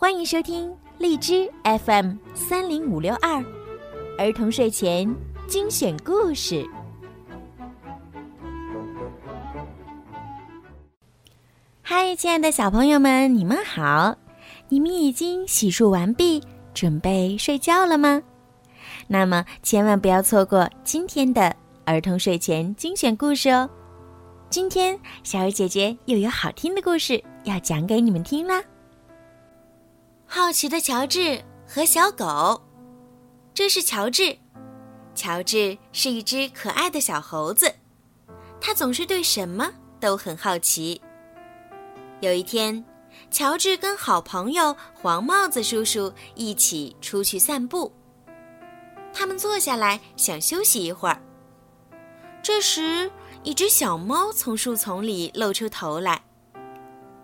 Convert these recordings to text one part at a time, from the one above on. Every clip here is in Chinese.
欢迎收听荔枝 FM 三零五六二儿童睡前精选故事。嗨，亲爱的小朋友们，你们好！你们已经洗漱完毕，准备睡觉了吗？那么千万不要错过今天的儿童睡前精选故事哦！今天小鱼姐姐又有好听的故事要讲给你们听啦。好奇的乔治和小狗，这是乔治。乔治是一只可爱的小猴子，他总是对什么都很好奇。有一天，乔治跟好朋友黄帽子叔叔一起出去散步。他们坐下来想休息一会儿。这时，一只小猫从树丛里露出头来，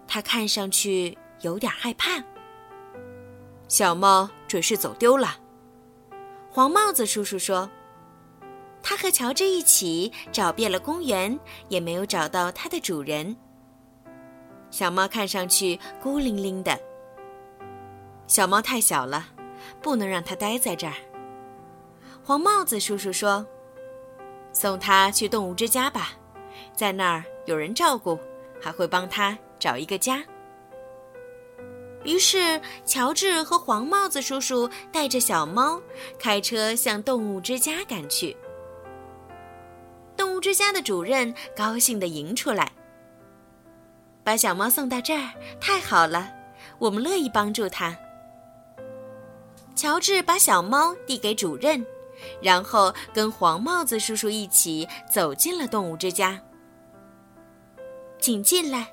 它看上去有点害怕。小猫准是走丢了，黄帽子叔叔说。他和乔治一起找遍了公园，也没有找到它的主人。小猫看上去孤零零的。小猫太小了，不能让它待在这儿。黄帽子叔叔说：“送它去动物之家吧，在那儿有人照顾，还会帮它找一个家。”于是，乔治和黄帽子叔叔带着小猫开车向动物之家赶去。动物之家的主任高兴地迎出来：“把小猫送到这儿，太好了！我们乐意帮助它。”乔治把小猫递给主任，然后跟黄帽子叔叔一起走进了动物之家。“请进来。”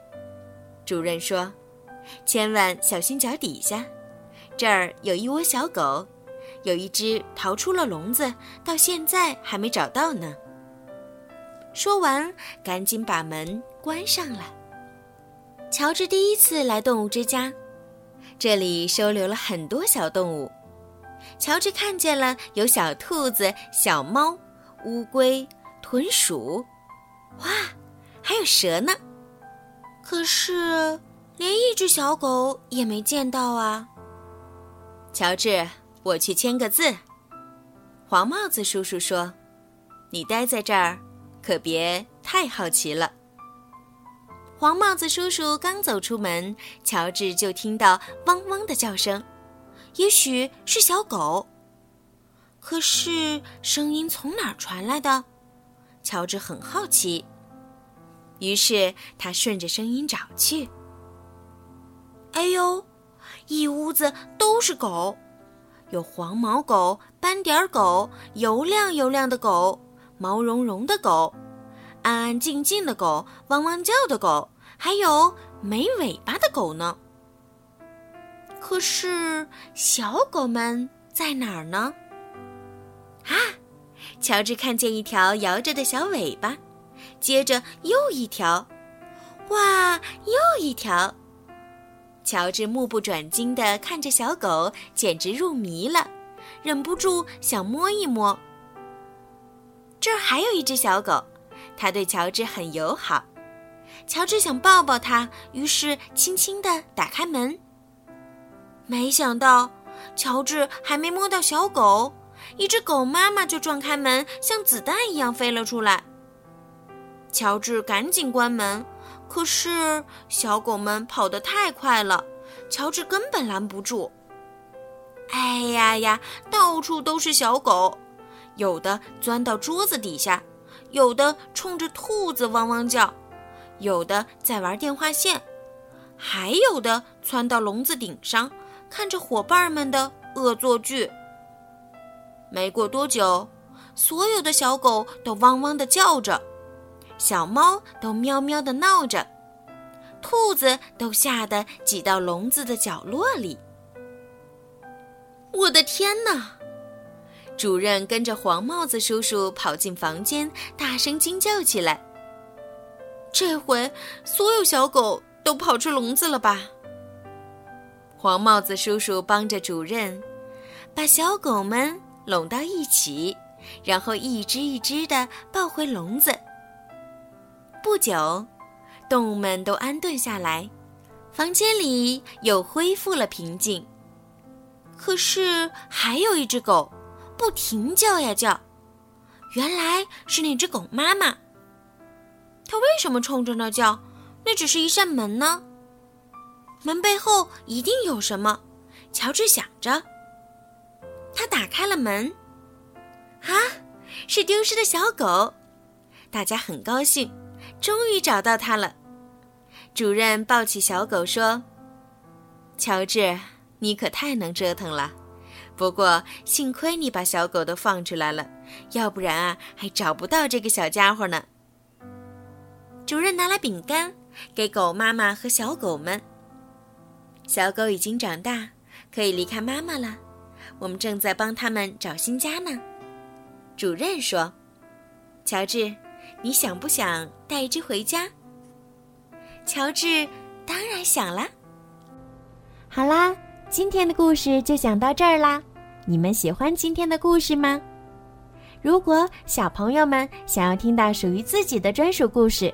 主任说。千万小心脚底下，这儿有一窝小狗，有一只逃出了笼子，到现在还没找到呢。说完，赶紧把门关上了。乔治第一次来动物之家，这里收留了很多小动物。乔治看见了有小兔子、小猫、乌龟、豚鼠，哇，还有蛇呢。可是。连一只小狗也没见到啊！乔治，我去签个字。黄帽子叔叔说：“你待在这儿，可别太好奇了。”黄帽子叔叔刚走出门，乔治就听到汪汪的叫声，也许是小狗。可是声音从哪儿传来的？乔治很好奇，于是他顺着声音找去。哎呦，一屋子都是狗，有黄毛狗、斑点狗、油亮油亮的狗、毛茸茸的狗、安安静静的狗、汪汪叫的狗，还有没尾巴的狗呢。可是小狗们在哪儿呢？啊，乔治看见一条摇着的小尾巴，接着又一条，哇，又一条。乔治目不转睛地看着小狗，简直入迷了，忍不住想摸一摸。这儿还有一只小狗，它对乔治很友好。乔治想抱抱它，于是轻轻地打开门。没想到，乔治还没摸到小狗，一只狗妈妈就撞开门，像子弹一样飞了出来。乔治赶紧关门。可是小狗们跑得太快了，乔治根本拦不住。哎呀呀，到处都是小狗，有的钻到桌子底下，有的冲着兔子汪汪叫，有的在玩电话线，还有的窜到笼子顶上，看着伙伴们的恶作剧。没过多久，所有的小狗都汪汪地叫着。小猫都喵喵的闹着，兔子都吓得挤到笼子的角落里。我的天哪！主任跟着黄帽子叔叔跑进房间，大声惊叫起来。这回所有小狗都跑出笼子了吧？黄帽子叔叔帮着主任把小狗们拢到一起，然后一只一只的抱回笼子。不久，动物们都安顿下来，房间里又恢复了平静。可是还有一只狗，不停叫呀叫。原来是那只狗妈妈。它为什么冲着那叫？那只是一扇门呢。门背后一定有什么。乔治想着。他打开了门。啊，是丢失的小狗。大家很高兴，终于找到它了。主任抱起小狗说：“乔治。”你可太能折腾了，不过幸亏你把小狗都放出来了，要不然啊，还找不到这个小家伙呢。主任拿来饼干给狗妈妈和小狗们。小狗已经长大，可以离开妈妈了。我们正在帮他们找新家呢。主任说：“乔治，你想不想带一只回家？”乔治当然想啦。好啦。今天的故事就讲到这儿啦，你们喜欢今天的故事吗？如果小朋友们想要听到属于自己的专属故事，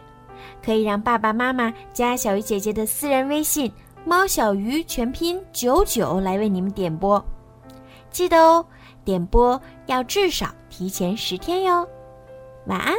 可以让爸爸妈妈加小鱼姐姐的私人微信“猫小鱼”全拼九九来为你们点播。记得哦，点播要至少提前十天哟。晚安。